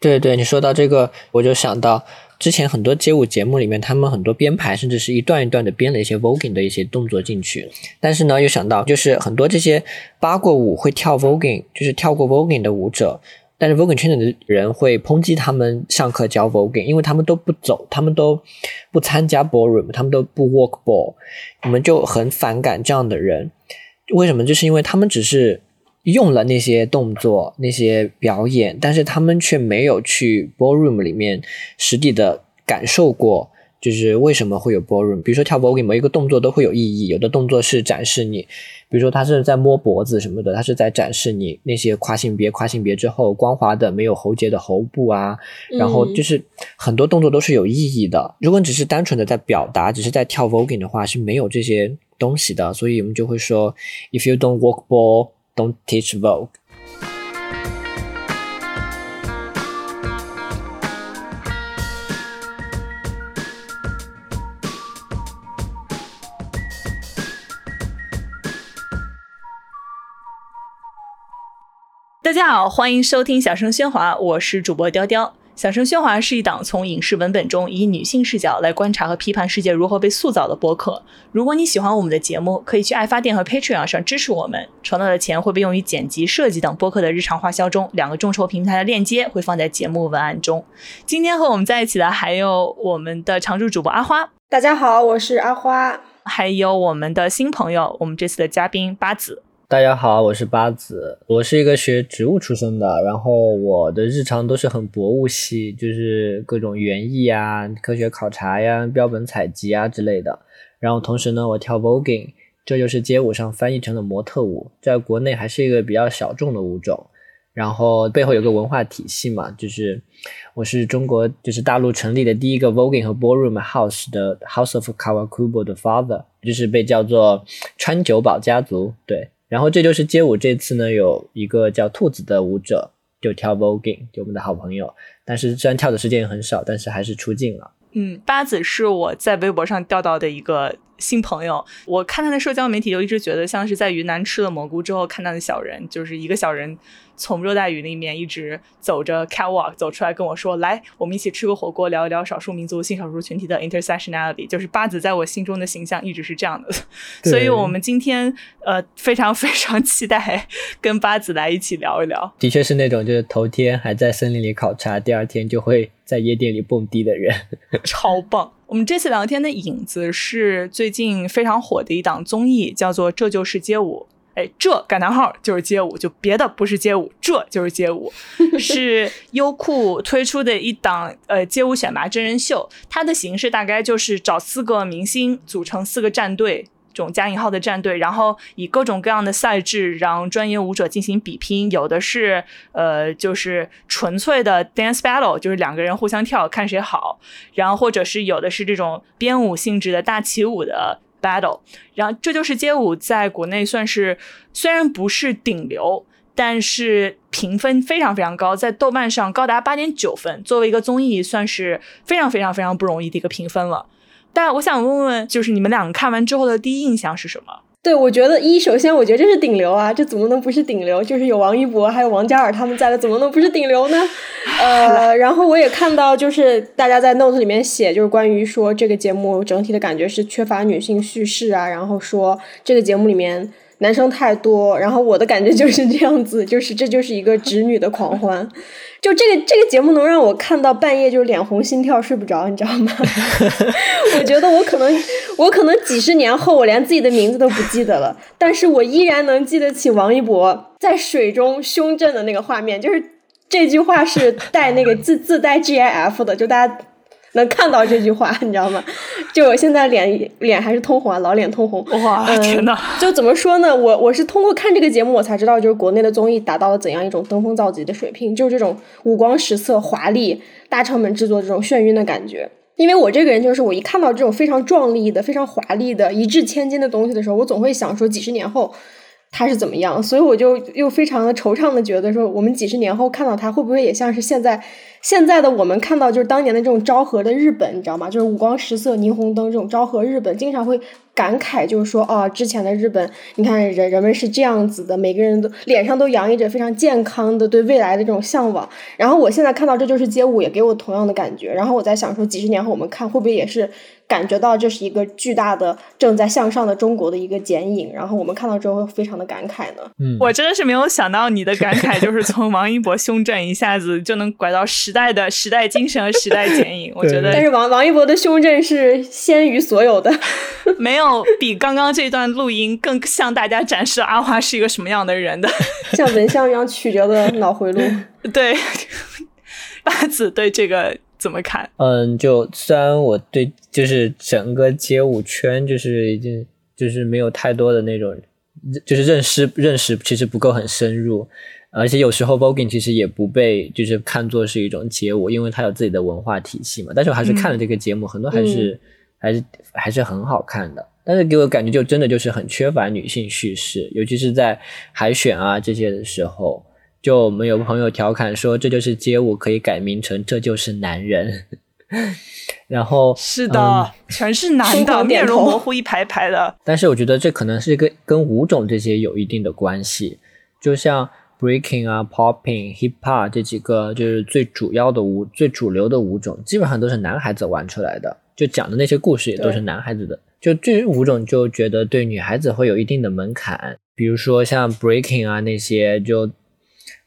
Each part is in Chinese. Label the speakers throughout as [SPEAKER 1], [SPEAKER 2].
[SPEAKER 1] 对对，你说到这个，我就想到之前很多街舞节目里面，他们很多编排甚至是一段一段的编了一些 voguing 的一些动作进去。但是呢，又想到就是很多这些扒过舞会跳 voguing，就是跳过 voguing 的舞者，但是 voguing 圈子的人会抨击他们上课教 voguing，因为他们都不走，他们都不参加 ballroom，他们都不 walk ball，我们就很反感这样的人。为什么？就是因为他们只是。用了那些动作、那些表演，但是他们却没有去 ballroom 里面实地的感受过，就是为什么会有 ballroom。比如说跳 voguing，每一个动作都会有意义，有的动作是展示你，比如说他是在摸脖子什么的，他是在展示你那些跨性别、跨性别之后光滑的没有喉结的喉部啊，然后就是很多动作都是有意义的。如果你只是单纯的在表达，只是在跳 voguing 的话，是没有这些东西的。所以我们就会说，if you don't walk ball。Don't teach Vogue。
[SPEAKER 2] 大家好，欢迎收听小声喧哗，我是主播雕雕。小声喧哗是一档从影视文本中以女性视角来观察和批判世界如何被塑造的播客。如果你喜欢我们的节目，可以去爱发电和 Patreon 上支持我们，筹到的钱会被用于剪辑、设计等播客的日常花销中。两个众筹平台的链接会放在节目文案中。今天和我们在一起的还有我们的常驻主播阿花，
[SPEAKER 3] 大家好，我是阿花。
[SPEAKER 2] 还有我们的新朋友，我们这次的嘉宾八子。
[SPEAKER 1] 大家好，我是八子，我是一个学植物出身的，然后我的日常都是很博物系，就是各种园艺啊、科学考察呀、标本采集啊之类的。然后同时呢，我跳 voguing，这就是街舞上翻译成的模特舞，在国内还是一个比较小众的舞种。然后背后有个文化体系嘛，就是我是中国就是大陆成立的第一个 voguing 和 ballroom house 的 House of Kawakubo 的 father，就是被叫做川久保家族，对。然后这就是街舞，这次呢有一个叫兔子的舞者就跳 voguing，就我们的好朋友。但是虽然跳的时间也很少，但是还是出镜了。
[SPEAKER 2] 嗯，八子是我在微博上钓到的一个新朋友。我看他的社交媒体，就一直觉得像是在云南吃了蘑菇之后看到的小人，就是一个小人。从热带雨林里面一直走着 catwalk 走出来跟我说：“来，我们一起吃个火锅，聊一聊少数民族、性少数群体的 intersectionality。”就是八子在我心中的形象一直是这样的，所以我们今天呃非常 非常期待跟八子来一起聊一聊。
[SPEAKER 1] 的确是那种就是头天还在森林里考察，第二天就会在夜店里蹦迪的人，
[SPEAKER 2] 超棒。我们这次聊天的影子是最近非常火的一档综艺，叫做《这就是街舞》。哎，这感叹号就是街舞，就别的不是街舞，这就是街舞，是优酷推出的一档呃街舞选拔真人秀。它的形式大概就是找四个明星组成四个战队，这种加引号的战队，然后以各种各样的赛制让专业舞者进行比拼。有的是呃就是纯粹的 dance battle，就是两个人互相跳看谁好，然后或者是有的是这种编舞性质的大起舞的。battle，然后这就是街舞在国内算是虽然不是顶流，但是评分非常非常高，在豆瓣上高达八点九分。作为一个综艺，算是非常非常非常不容易的一个评分了。但我想问问，就是你们两个看完之后的第一印象是什么？
[SPEAKER 3] 对，我觉得一首先，我觉得这是顶流啊，这怎么能不是顶流？就是有王一博还有王嘉尔他们在的，怎么能不是顶流呢？呃，然后我也看到，就是大家在 note 里面写，就是关于说这个节目整体的感觉是缺乏女性叙事啊，然后说这个节目里面男生太多，然后我的感觉就是这样子，就是这就是一个直女的狂欢。就这个这个节目能让我看到半夜就脸红心跳睡不着，你知道吗？我觉得我可能我可能几十年后我连自己的名字都不记得了，但是我依然能记得起王一博在水中胸震的那个画面，就是这句话是带那个自自带 GIF 的，就大家。能看到这句话，你知道吗？就我现在脸脸还是通红啊，老脸通红。
[SPEAKER 2] 哇，天呐，
[SPEAKER 3] 就怎么说呢？我我是通过看这个节目，我才知道，就是国内的综艺达到了怎样一种登峰造极的水平，就是这种五光十色、华丽、大成本制作这种眩晕的感觉。因为我这个人就是，我一看到这种非常壮丽的、非常华丽的、一掷千金的东西的时候，我总会想说，几十年后它是怎么样？所以我就又非常的惆怅的觉得说，我们几十年后看到它，会不会也像是现在？现在的我们看到就是当年的这种昭和的日本，你知道吗？就是五光十色、霓虹灯这种昭和日本，经常会感慨，就是说啊，之前的日本，你看人人们是这样子的，每个人都脸上都洋溢着非常健康的对未来的这种向往。然后我现在看到这就是街舞，也给我同样的感觉。然后我在想说，几十年后我们看会不会也是感觉到这是一个巨大的正在向上的中国的一个剪影？然后我们看到之后会非常的感慨呢？
[SPEAKER 1] 嗯，
[SPEAKER 2] 我真的是没有想到你的感慨就是从王一博胸针一下子就能拐到时代的时代精神和时代剪影。我觉得，
[SPEAKER 3] 但是王王一博的胸针是先于所有的，
[SPEAKER 2] 没有比刚刚这段录音更向大家展示阿花是一个什么样的人的，
[SPEAKER 3] 像蚊香一样曲折的脑回路。
[SPEAKER 2] 对，八子对这个。怎么看？
[SPEAKER 1] 嗯，就虽然我对就是整个街舞圈就是已经就是没有太多的那种，就是认识认识其实不够很深入，而且有时候 voguing 其实也不被就是看作是一种街舞，因为它有自己的文化体系嘛。但是我还是看了这个节目，很多还是还是还是很好看的。但是给我感觉就真的就是很缺乏女性叙事，尤其是在海选啊这些的时候。就我们有朋友调侃说，这就是街舞可以改名成这就是男人，然后
[SPEAKER 2] 是的，全是男的，面容模糊一排排的。
[SPEAKER 1] 但是我觉得这可能是一个跟舞种这些有一定的关系，就像 breaking 啊、popping、hip hop 这几个就是最主要的舞、最主流的舞种，基本上都是男孩子玩出来的，就讲的那些故事也都是男孩子的。就这五种就觉得对女孩子会有一定的门槛，比如说像 breaking 啊那些就。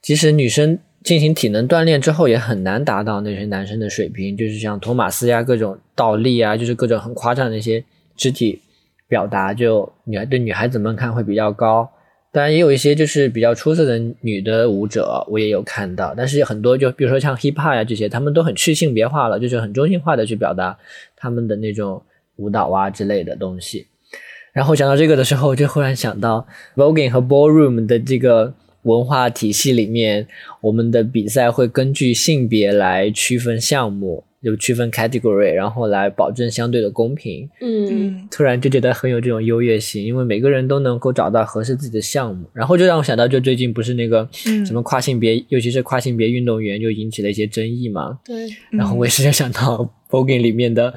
[SPEAKER 1] 其实女生进行体能锻炼之后，也很难达到那些男生的水平，就是像托马斯呀、各种倒立啊，就是各种很夸张的那些肢体表达，就女孩对女孩子们看会比较高。当然，也有一些就是比较出色的女的舞者，我也有看到。但是很多就比如说像 hip hop 呀这些，他们都很去性别化了，就是很中性化的去表达他们的那种舞蹈啊之类的东西。然后讲到这个的时候，就忽然想到 voguing 和 ballroom 的这个。文化体系里面，我们的比赛会根据性别来区分项目，就区分 category，然后来保证相对的公平。
[SPEAKER 3] 嗯，
[SPEAKER 1] 突然就觉得很有这种优越性，因为每个人都能够找到合适自己的项目，然后就让我想到，就最近不是那个什么跨性别，尤其是跨性别运动员就引起了一些争议嘛。
[SPEAKER 3] 对。
[SPEAKER 1] 然后我也是就想到 voguing 里面的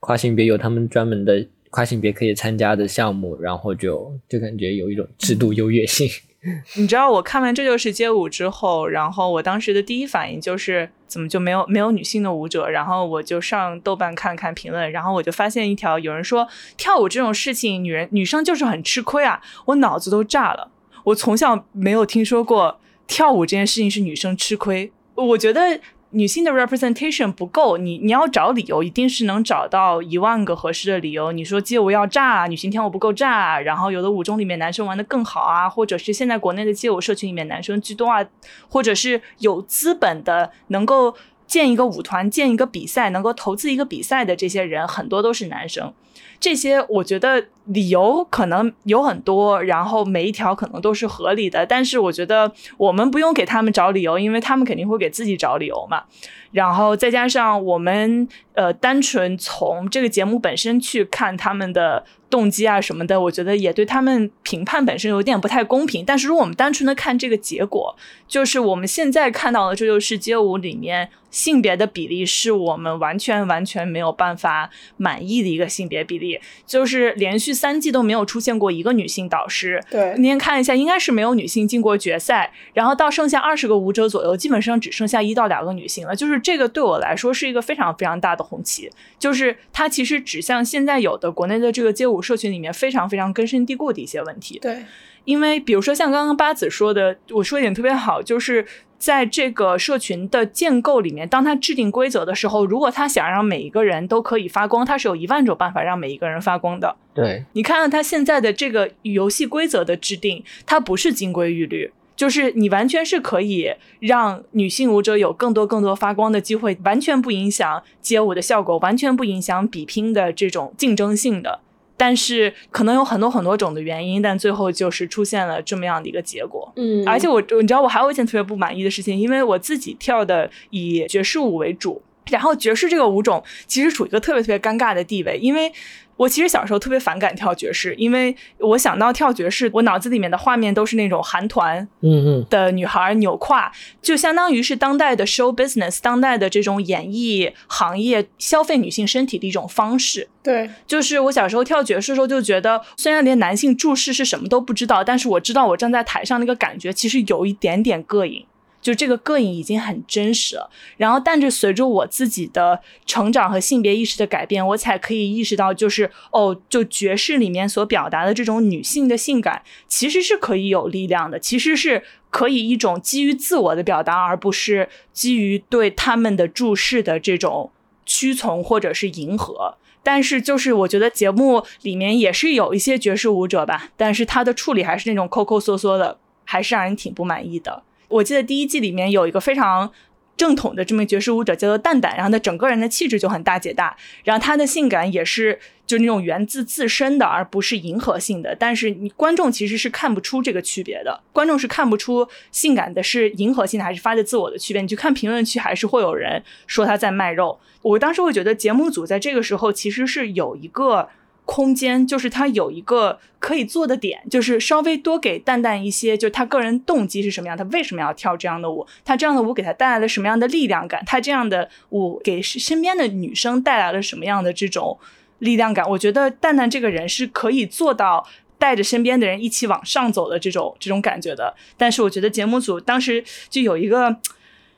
[SPEAKER 1] 跨性别有他们专门的跨性别可以参加的项目，然后就就感觉有一种制度优越性。
[SPEAKER 2] 你知道我看完这就是街舞之后，然后我当时的第一反应就是怎么就没有没有女性的舞者？然后我就上豆瓣看看评论，然后我就发现一条，有人说跳舞这种事情，女人女生就是很吃亏啊！我脑子都炸了，我从小没有听说过跳舞这件事情是女生吃亏，我觉得。女性的 representation 不够，你你要找理由，一定是能找到一万个合适的理由。你说街舞要炸，女性跳舞不够炸，然后有的舞中里面男生玩的更好啊，或者是现在国内的街舞社群里面男生居多啊，或者是有资本的能够建一个舞团、建一个比赛、能够投资一个比赛的这些人，很多都是男生。这些我觉得理由可能有很多，然后每一条可能都是合理的，但是我觉得我们不用给他们找理由，因为他们肯定会给自己找理由嘛。然后再加上我们呃，单纯从这个节目本身去看他们的动机啊什么的，我觉得也对他们评判本身有点不太公平。但是如果我们单纯的看这个结果，就是我们现在看到的这就是街舞里面。性别的比例是我们完全完全没有办法满意的一个性别比例，就是连续三季都没有出现过一个女性导师。
[SPEAKER 3] 对，
[SPEAKER 2] 您看一下，应该是没有女性进过决赛，然后到剩下二十个舞者左右，基本上只剩下一到两个女性了。就是这个对我来说是一个非常非常大的红旗，就是它其实指向现在有的国内的这个街舞社群里面非常非常根深蒂固的一些问题。
[SPEAKER 3] 对，
[SPEAKER 2] 因为比如说像刚刚八子说的，我说一点特别好，就是。在这个社群的建构里面，当他制定规则的时候，如果他想让每一个人都可以发光，他是有一万种办法让每一个人发光的。
[SPEAKER 1] 对，
[SPEAKER 2] 你看看他现在的这个游戏规则的制定，它不是金规玉律，就是你完全是可以让女性舞者有更多更多发光的机会，完全不影响街舞的效果，完全不影响比拼的这种竞争性的。但是可能有很多很多种的原因，但最后就是出现了这么样的一个结果。
[SPEAKER 3] 嗯，
[SPEAKER 2] 而且我你知道我还有一件特别不满意的事情，因为我自己跳的以爵士舞为主，然后爵士这个舞种其实处于一个特别特别尴尬的地位，因为。我其实小时候特别反感跳爵士，因为我想到跳爵士，我脑子里面的画面都是那种韩团，
[SPEAKER 1] 嗯嗯
[SPEAKER 2] 的女孩扭胯，就相当于是当代的 show business，当代的这种演艺行业消费女性身体的一种方式。
[SPEAKER 3] 对，
[SPEAKER 2] 就是我小时候跳爵士的时候就觉得，虽然连男性注视是什么都不知道，但是我知道我站在台上那个感觉其实有一点点膈应。就这个膈应已经很真实了，然后但是随着我自己的成长和性别意识的改变，我才可以意识到，就是哦，就爵士里面所表达的这种女性的性感，其实是可以有力量的，其实是可以一种基于自我的表达，而不是基于对他们的注视的这种屈从或者是迎合。但是就是我觉得节目里面也是有一些爵士舞者吧，但是他的处理还是那种抠抠缩缩的，还是让人挺不满意的。我记得第一季里面有一个非常正统的这么爵士舞者，叫做蛋蛋，然后他整个人的气质就很大姐大，然后他的性感也是就那种源自自身的，而不是迎合性的。但是你观众其实是看不出这个区别的，观众是看不出性感的是迎合性的还是发自自我的区别。你去看评论区，还是会有人说他在卖肉。我当时会觉得节目组在这个时候其实是有一个。空间就是他有一个可以做的点，就是稍微多给蛋蛋一些，就他个人动机是什么样，他为什么要跳这样的舞，他这样的舞给他带来了什么样的力量感，他这样的舞给身边的女生带来了什么样的这种力量感？我觉得蛋蛋这个人是可以做到带着身边的人一起往上走的这种这种感觉的。但是我觉得节目组当时就有一个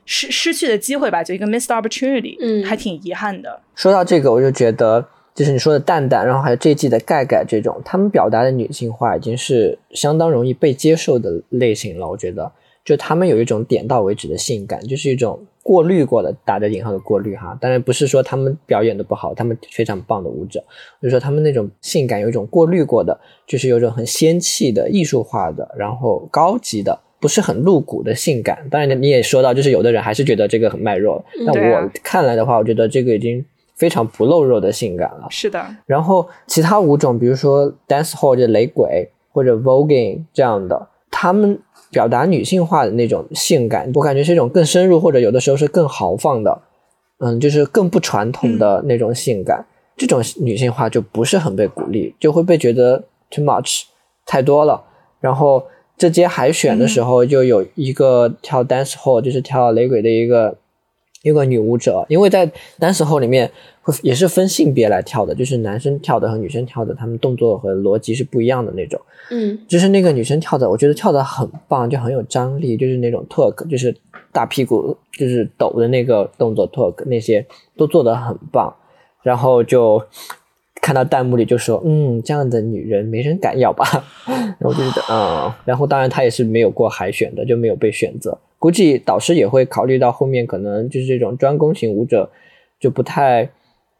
[SPEAKER 2] 失失去的机会吧，就一个 missed opportunity，
[SPEAKER 3] 嗯，
[SPEAKER 2] 还挺遗憾的。
[SPEAKER 1] 说到这个，我就觉得。就是你说的蛋蛋，然后还有这一季的盖盖这种，他们表达的女性化已经是相当容易被接受的类型了。我觉得，就他们有一种点到为止的性感，就是一种过滤过的，打着引号的过滤哈。当然不是说他们表演的不好，他们非常棒的舞者，就是说他们那种性感有一种过滤过的，就是有一种很仙气的、艺术化的，然后高级的，不是很露骨的性感。当然你也说到，就是有的人还是觉得这个很卖肉，但我看来的话，我觉得这个已经。非常不露肉的性感了，
[SPEAKER 2] 是的。
[SPEAKER 1] 然后其他舞种，比如说 dance hall 这雷鬼或者 voguing 这样的，他们表达女性化的那种性感，我感觉是一种更深入，或者有的时候是更豪放的，嗯，就是更不传统的那种性感。这种女性化就不是很被鼓励，就会被觉得 too much 太多了。然后这届海选的时候，就有一个跳 dance hall，就是跳雷鬼的一个。一个女舞者，因为在单词后里面会也是分性别来跳的，就是男生跳的和女生跳的，他们动作和逻辑是不一样的那种。
[SPEAKER 3] 嗯，
[SPEAKER 1] 就是那个女生跳的，我觉得跳的很棒，就很有张力，就是那种 twerk，就是大屁股就是抖的那个动作 twerk，那些都做的很棒。然后就看到弹幕里就说，嗯，这样的女人没人敢要吧？然后我就觉得，嗯，然后当然她也是没有过海选的，就没有被选择。估计导师也会考虑到后面可能就是这种专攻型舞者就不太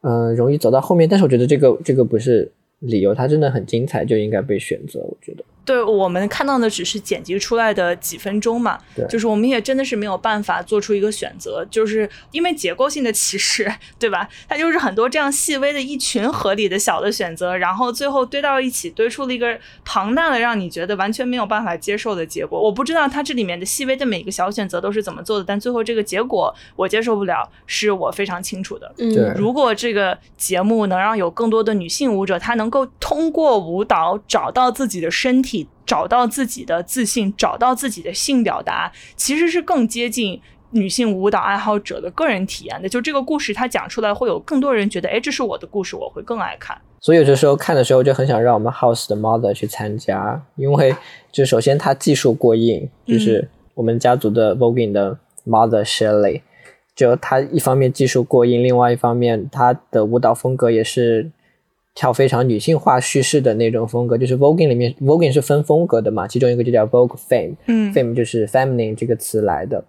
[SPEAKER 1] 嗯容易走到后面，但是我觉得这个这个不是理由，她真的很精彩，就应该被选择。我觉得。
[SPEAKER 2] 对我们看到的只是剪辑出来的几分钟嘛，就是我们也真的是没有办法做出一个选择，就是因为结构性的歧视，对吧？它就是很多这样细微的一群合理的小的选择，然后最后堆到一起，堆出了一个庞大的让你觉得完全没有办法接受的结果。我不知道它这里面的细微的每个小选择都是怎么做的，但最后这个结果我接受不了，是我非常清楚的。
[SPEAKER 3] 嗯，
[SPEAKER 2] 如果这个节目能让有更多的女性舞者，她能够通过舞蹈找到自己的身体。找到自己的自信，找到自己的性表达，其实是更接近女性舞蹈爱好者的个人体验的。就这个故事，它讲出来会有更多人觉得，哎，这是我的故事，我会更爱看。
[SPEAKER 1] 所以有的时候看的时候，就很想让我们 House 的 Mother 去参加，因为就首先她技术过硬，就是我们家族的 Voguing 的 Mother Shirley，就她一方面技术过硬，另外一方面她的舞蹈风格也是。跳非常女性化叙事的那种风格，就是 Voguing 里面 Voguing 是分风格的嘛，其中一个就叫 Vogue Femme，
[SPEAKER 2] 嗯
[SPEAKER 1] ，Femme 就是 feminine 这个词来的，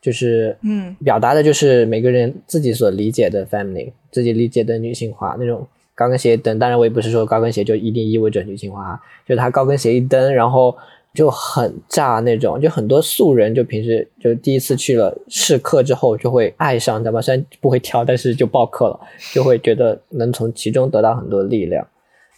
[SPEAKER 1] 就是
[SPEAKER 2] 嗯，
[SPEAKER 1] 表达的就是每个人自己所理解的 feminine，自己理解的女性化那种高跟鞋蹬，当然我也不是说高跟鞋就一定意味着女性化，就是她高跟鞋一蹬，然后。就很炸那种，就很多素人就平时就第一次去了试课之后就会爱上，知道吧？虽然不会跳，但是就报课了，就会觉得能从其中得到很多力量。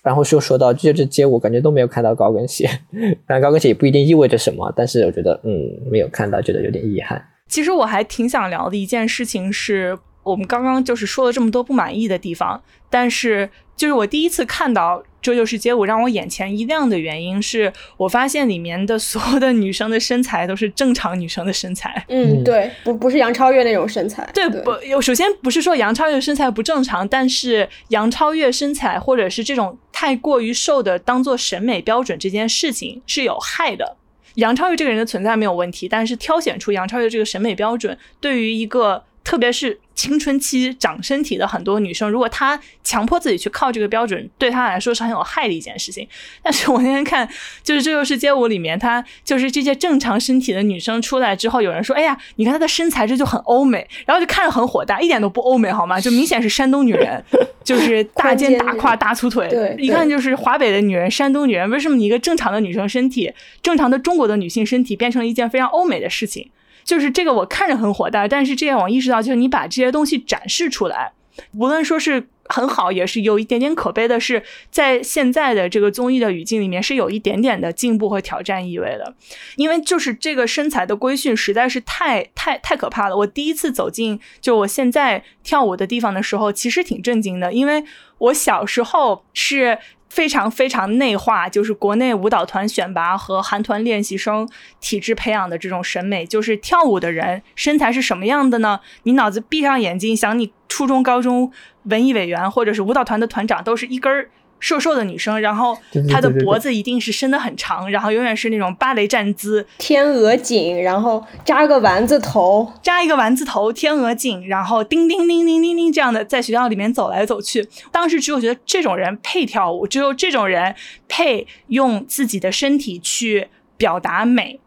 [SPEAKER 1] 然后就说到就这街舞，感觉都没有看到高跟鞋，但高跟鞋也不一定意味着什么，但是我觉得嗯没有看到，觉得有点遗憾。
[SPEAKER 2] 其实我还挺想聊的一件事情是。我们刚刚就是说了这么多不满意的地方，但是就是我第一次看到《这就是街舞》让我眼前一亮的原因，是我发现里面的所有的女生的身材都是正常女生的身材。
[SPEAKER 3] 嗯，对，不不是杨超越那种身材。
[SPEAKER 2] 对，不，有首先不是说杨超越身材不正常，但是杨超越身材或者是这种太过于瘦的当做审美标准这件事情是有害的。杨超越这个人的存在没有问题，但是挑选出杨超越这个审美标准，对于一个。特别是青春期长身体的很多女生，如果她强迫自己去靠这个标准，对她来说是很有害的一件事情。但是我那天看，就是《这就是街舞》里面，她就是这些正常身体的女生出来之后，有人说：“哎呀，你看她的身材这就很欧美。”然后就看着很火大，一点都不欧美好吗？就明显是山东女人，就是大肩大胯大粗腿，一看就是华北的女人，山东女人。为什么你一个正常的女生身体，正常的中国的女性身体，变成了一件非常欧美的事情？就是这个，我看着很火大，但是这样我意识到，就是你把这些东西展示出来，无论说是很好，也是有一点点可悲的，是在现在的这个综艺的语境里面是有一点点的进步和挑战意味的，因为就是这个身材的规训实在是太太太可怕了。我第一次走进就我现在跳舞的地方的时候，其实挺震惊的，因为我小时候是。非常非常内化，就是国内舞蹈团选拔和韩团练习生体制培养的这种审美，就是跳舞的人身材是什么样的呢？你脑子闭上眼睛想，你初中、高中文艺委员或者是舞蹈团的团长都是一根儿。瘦瘦的女生，然后她的脖子一定是伸得很长，然后永远是那种芭蕾站姿，
[SPEAKER 3] 天鹅颈，然后扎个丸子头，
[SPEAKER 2] 扎一个丸子头，天鹅颈，然后叮叮叮叮叮叮这样的在学校里面走来走去。当时只有觉得这种人配跳舞，只有这种人配用自己的身体去表达美。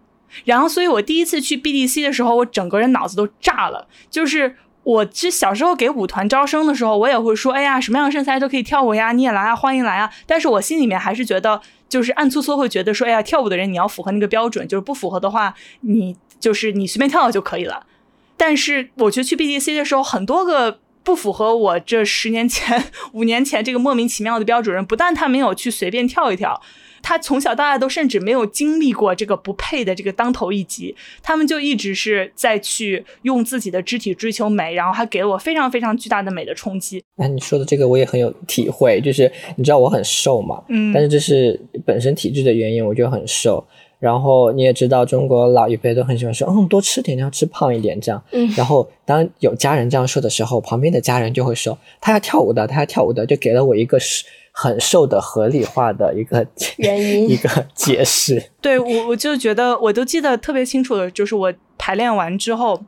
[SPEAKER 2] 然后，所以我第一次去 BDC 的时候，我整个人脑子都炸了，就是。我其实小时候给舞团招生的时候，我也会说，哎呀，什么样的身材都可以跳舞呀，你也来啊，欢迎来啊。但是我心里面还是觉得，就是暗搓搓会觉得说，哎呀，跳舞的人你要符合那个标准，就是不符合的话，你就是你随便跳跳就可以了。但是我觉得去 BDC 的时候，很多个不符合我这十年前、五年前这个莫名其妙的标准人，不但他没有去随便跳一跳。他从小到大都甚至没有经历过这个不配的这个当头一击，他们就一直是在去用自己的肢体追求美，然后还给了我非常非常巨大的美的冲击。
[SPEAKER 1] 哎，你说的这个我也很有体会，就是你知道我很瘦嘛，嗯，但是这是本身体质的原因，我就很瘦。然后你也知道，中国老一辈都很喜欢说，嗯，多吃点，要吃胖一点这样。嗯，然后当有家人这样说的时候，旁边的家人就会说，他要跳舞的，他要跳舞的，就给了我一个是。很瘦的合理化的一个
[SPEAKER 3] 原因，
[SPEAKER 1] 一个解释。
[SPEAKER 2] 对我，我就觉得我都记得特别清楚的，就是我排练完之后。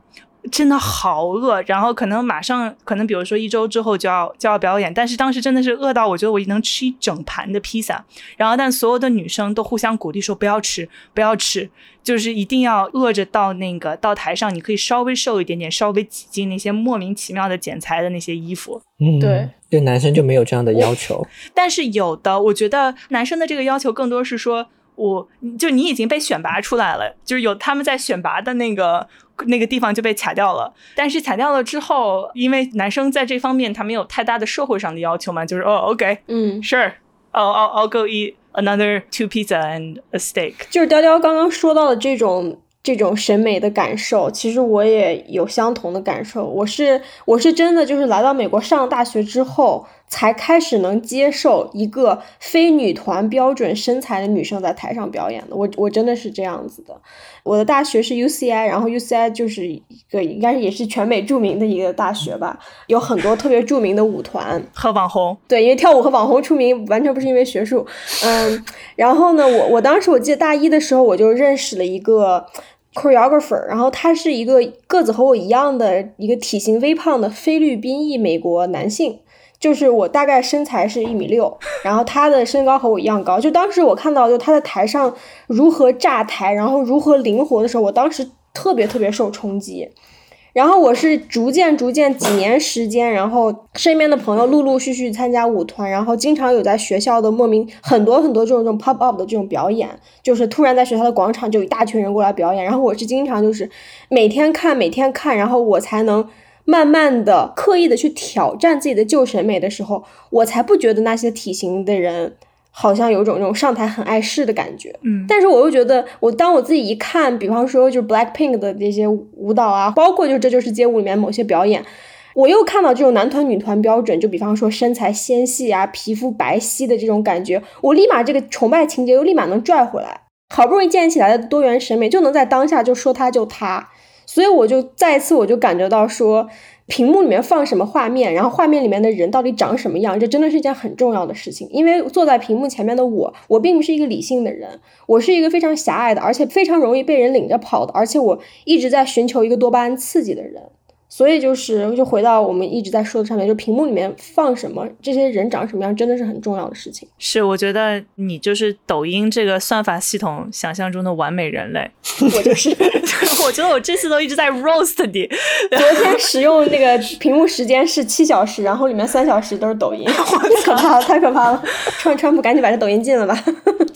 [SPEAKER 2] 真的好饿，然后可能马上，可能比如说一周之后就要就要表演，但是当时真的是饿到我觉得我能吃一整盘的披萨，然后但所有的女生都互相鼓励说不要吃，不要吃，就是一定要饿着到那个到台上，你可以稍微瘦一点点，稍微挤进那些莫名其妙的剪裁的那些衣服。
[SPEAKER 1] 嗯，
[SPEAKER 3] 对，
[SPEAKER 1] 对，男生就没有这样的要求，
[SPEAKER 2] 但是有的，我觉得男生的这个要求更多是说。我就你已经被选拔出来了，就是有他们在选拔的那个那个地方就被卡掉了。但是卡掉了之后，因为男生在这方面他没有太大的社会上的要求嘛，就是哦，OK，
[SPEAKER 3] 嗯
[SPEAKER 2] ，Sure，哦哦，I'll go eat another two pizza and a steak。
[SPEAKER 3] 就是雕雕刚刚说到的这种这种审美的感受，其实我也有相同的感受。我是我是真的就是来到美国上大学之后。才开始能接受一个非女团标准身材的女生在台上表演的，我我真的是这样子的。我的大学是 UCI，然后 UCI 就是一个应该也是全美著名的一个大学吧，有很多特别著名的舞团
[SPEAKER 2] 和网红。
[SPEAKER 3] 对，因为跳舞和网红出名，完全不是因为学术。嗯，然后呢，我我当时我记得大一的时候，我就认识了一个 choreographer，然后他是一个个子和我一样的一个体型微胖的菲律宾裔美国男性。就是我大概身材是一米六，然后他的身高和我一样高。就当时我看到，就他在台上如何炸台，然后如何灵活的时候，我当时特别特别受冲击。然后我是逐渐逐渐几年时间，然后身边的朋友陆陆续续参加舞团，然后经常有在学校的莫名很多很多这种这种 pop up 的这种表演，就是突然在学校的广场就一大群人过来表演，然后我是经常就是每天看每天看，然后我才能。慢慢的、刻意的去挑战自己的旧审美的时候，我才不觉得那些体型的人好像有种那种上台很碍事的感觉。
[SPEAKER 2] 嗯，
[SPEAKER 3] 但是我又觉得，我当我自己一看，比方说就是 Black Pink 的这些舞蹈啊，包括就这就是街舞里面某些表演，我又看到这种男团女团标准，就比方说身材纤细啊、皮肤白皙的这种感觉，我立马这个崇拜情节又立马能拽回来。好不容易建立起来的多元审美，就能在当下就说他就他，所以我就再一次我就感觉到说。屏幕里面放什么画面，然后画面里面的人到底长什么样，这真的是一件很重要的事情。因为坐在屏幕前面的我，我并不是一个理性的人，我是一个非常狭隘的，而且非常容易被人领着跑的，而且我一直在寻求一个多巴胺刺激的人。所以就是，就回到我们一直在说的上面，就屏幕里面放什么，这些人长什么样，真的是很重要的事情。
[SPEAKER 2] 是，我觉得你就是抖音这个算法系统想象中的完美人类。
[SPEAKER 3] 我就是，
[SPEAKER 2] 我觉得我这次都一直在 roast 你。
[SPEAKER 3] 昨天使用那个屏幕时间是七小时，然后里面三小时都是抖音，太可怕了，太可怕了！川川普赶紧把这抖音禁了吧。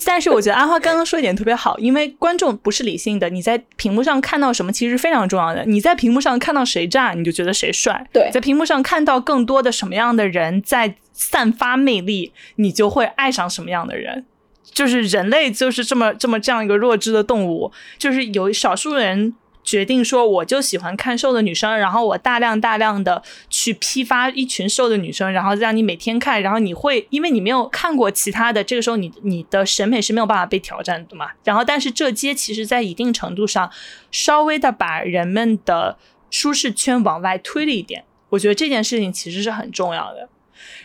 [SPEAKER 2] 但是我觉得阿花刚刚说一点特别好，因为观众不是理性的，你在屏幕上看到什么其实非常重要的。你在屏幕上看到谁站。你就觉得谁帅？
[SPEAKER 3] 对，
[SPEAKER 2] 在屏幕上看到更多的什么样的人在散发魅力，你就会爱上什么样的人。就是人类就是这么这么这样一个弱智的动物，就是有少数人。决定说，我就喜欢看瘦的女生，然后我大量大量的去批发一群瘦的女生，然后让你每天看，然后你会因为你没有看过其他的，这个时候你你的审美是没有办法被挑战的嘛。然后，但是这些其实在一定程度上，稍微的把人们的舒适圈往外推了一点，我觉得这件事情其实是很重要的。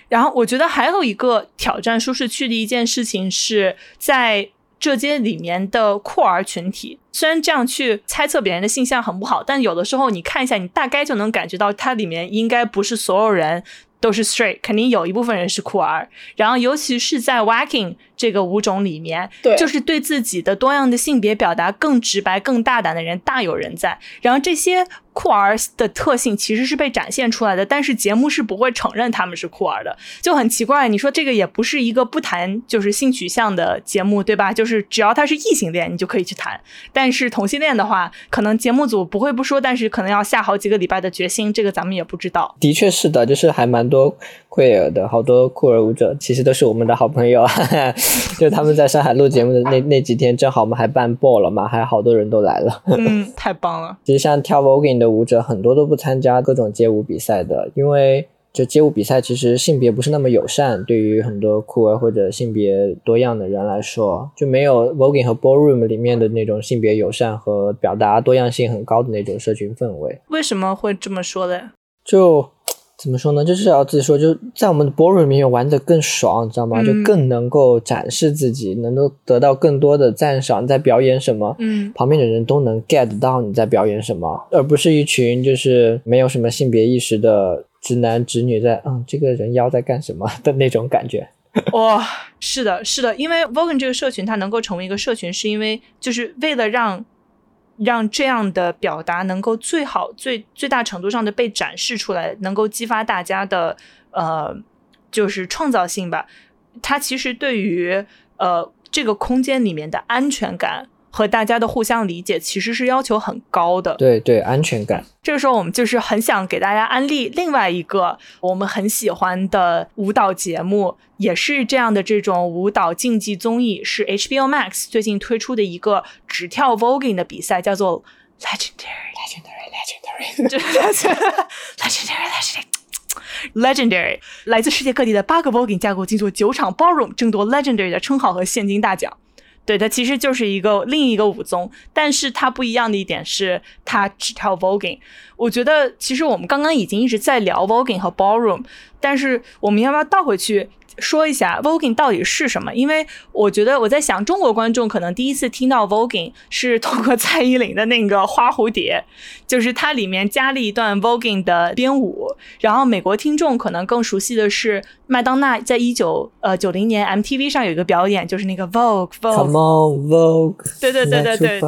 [SPEAKER 2] 然后，我觉得还有一个挑战舒适区的一件事情是在。这些里面的酷儿群体，虽然这样去猜测别人的性向很不好，但有的时候你看一下，你大概就能感觉到它里面应该不是所有人都是 straight，肯定有一部分人是酷儿。然后，尤其是在 waking 这个舞种里面，
[SPEAKER 3] 对，
[SPEAKER 2] 就是对自己的多样的性别表达更直白、更大胆的人大有人在。然后这些。酷儿的特性其实是被展现出来的，但是节目是不会承认他们是酷儿的，就很奇怪。你说这个也不是一个不谈就是性取向的节目，对吧？就是只要他是异性恋，你就可以去谈。但是同性恋的话，可能节目组不会不说，但是可能要下好几个礼拜的决心，这个咱们也不知道。
[SPEAKER 1] 的确是的，就是还蛮多 queer 的好多酷儿舞者，其实都是我们的好朋友。就他们在上海录节目的那那几天，正好我们还办 ball 了嘛，还好多人都来了。
[SPEAKER 2] 嗯，太棒了。
[SPEAKER 1] 其实像跳 voguing 的舞者很多都不参加各种街舞比赛的，因为就街舞比赛其实性别不是那么友善，对于很多酷儿或者性别多样的人来说，就没有 voguing 和 ballroom 里面的那种性别友善和表达多样性很高的那种社群氛围。
[SPEAKER 2] 为什么会这么说嘞？
[SPEAKER 1] 就。怎么说呢？就是要自己说，就在我们的 ballroom 里面玩的更爽，你知道吗？就更能够展示自己，能够得到更多的赞赏。你在表演什么，
[SPEAKER 2] 嗯，
[SPEAKER 1] 旁边的人都能 get 到你在表演什么，而不是一群就是没有什么性别意识的直男直女在，嗯，这个人妖在干什么的那种感觉。
[SPEAKER 2] 哇，是的，是的，因为 Vogue 这个社群它能够成为一个社群，是因为就是为了让。让这样的表达能够最好、最最大程度上的被展示出来，能够激发大家的呃，就是创造性吧。它其实对于呃这个空间里面的安全感。和大家的互相理解其实是要求很高的，
[SPEAKER 1] 对对，安全感。
[SPEAKER 2] 这个时候我们就是很想给大家安利另外一个我们很喜欢的舞蹈节目，也是这样的这种舞蹈竞技综艺，是 HBO Max 最近推出的一个只跳 voguing 的比赛，叫做 Legendary Legendary Legendary Legendary Legendary，Legendary 来自世界各地的八个 voguing 架构经过九场 ballroom 争夺 Legendary 的称号和现金大奖。对，它其实就是一个另一个舞宗，但是它不一样的一点是，它只跳 voguing。我觉得其实我们刚刚已经一直在聊 voguing 和 ballroom，但是我们要不要倒回去？说一下 voguing 到底是什么？因为我觉得我在想，中国观众可能第一次听到 voguing 是通过蔡依林的那个花蝴蝶，就是它里面加了一段 voguing 的编舞。然后美国听众可能更熟悉的是麦当娜在一九呃九零年 MTV 上有一个表演，就是那个 Vogue
[SPEAKER 1] Vogue。
[SPEAKER 2] 对对对对
[SPEAKER 3] 对，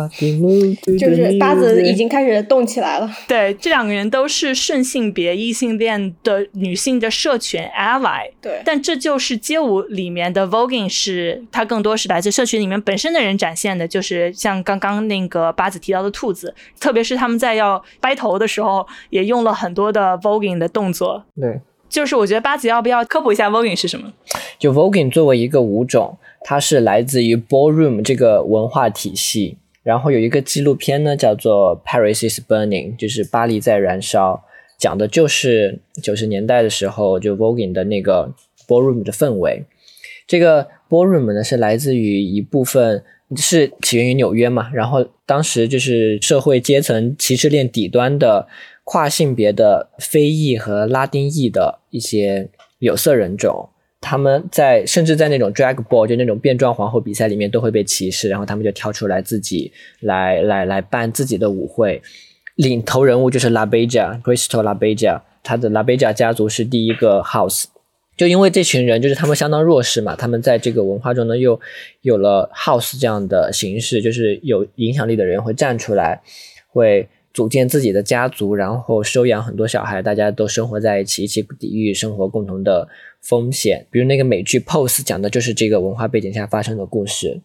[SPEAKER 3] 就是八子已经开始动起来了。
[SPEAKER 2] 对，这两个人都是顺性别异性恋的女性的社群 ally。
[SPEAKER 3] 对，
[SPEAKER 2] 但这就是。是街舞里面的 voguing，是它更多是来自社群里面本身的人展现的，就是像刚刚那个八子提到的兔子，特别是他们在要掰头的时候，也用了很多的 voguing 的动作。
[SPEAKER 1] 对，
[SPEAKER 2] 就是我觉得八子要不要科普一下 voguing 是什么？
[SPEAKER 1] 就 voguing 作为一个舞种，它是来自于 ballroom 这个文化体系。然后有一个纪录片呢，叫做 Paris is Burning，就是巴黎在燃烧。讲的就是九十年代的时候就 Voguing 的那个 ballroom 的氛围。这个 ballroom 呢是来自于一部分是起源于纽约嘛，然后当时就是社会阶层歧视链底端的跨性别的非裔和拉丁裔的一些有色人种。他们在甚至在那种 drag ball 就那种变装皇后比赛里面都会被歧视，然后他们就跳出来自己来来来办自己的舞会。领头人物就是 La Beja，Crystal La Beja，他的 La Beja 家族是第一个 house。就因为这群人就是他们相当弱势嘛，他们在这个文化中呢又有了 house 这样的形式，就是有影响力的人会站出来，会组建自己的家族，然后收养很多小孩，大家都生活在一起，一起抵御生活共同的。风险，比如那个美剧《Pose》讲的就是这个文化背景下发生的故事。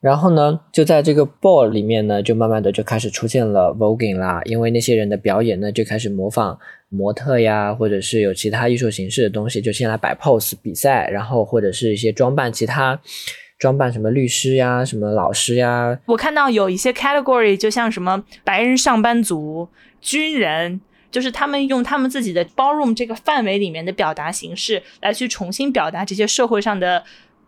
[SPEAKER 1] 然后呢，就在这个 ball 里面呢，就慢慢的就开始出现了 voguing 啦，因为那些人的表演呢，就开始模仿模特呀，或者是有其他艺术形式的东西，就先来摆 pose 比赛，然后或者是一些装扮其他装扮什么律师呀、什么老师呀。
[SPEAKER 2] 我看到有一些 category，就像什么白人上班族、军人。就是他们用他们自己的 ballroom 这个范围里面的表达形式来去重新表达这些社会上的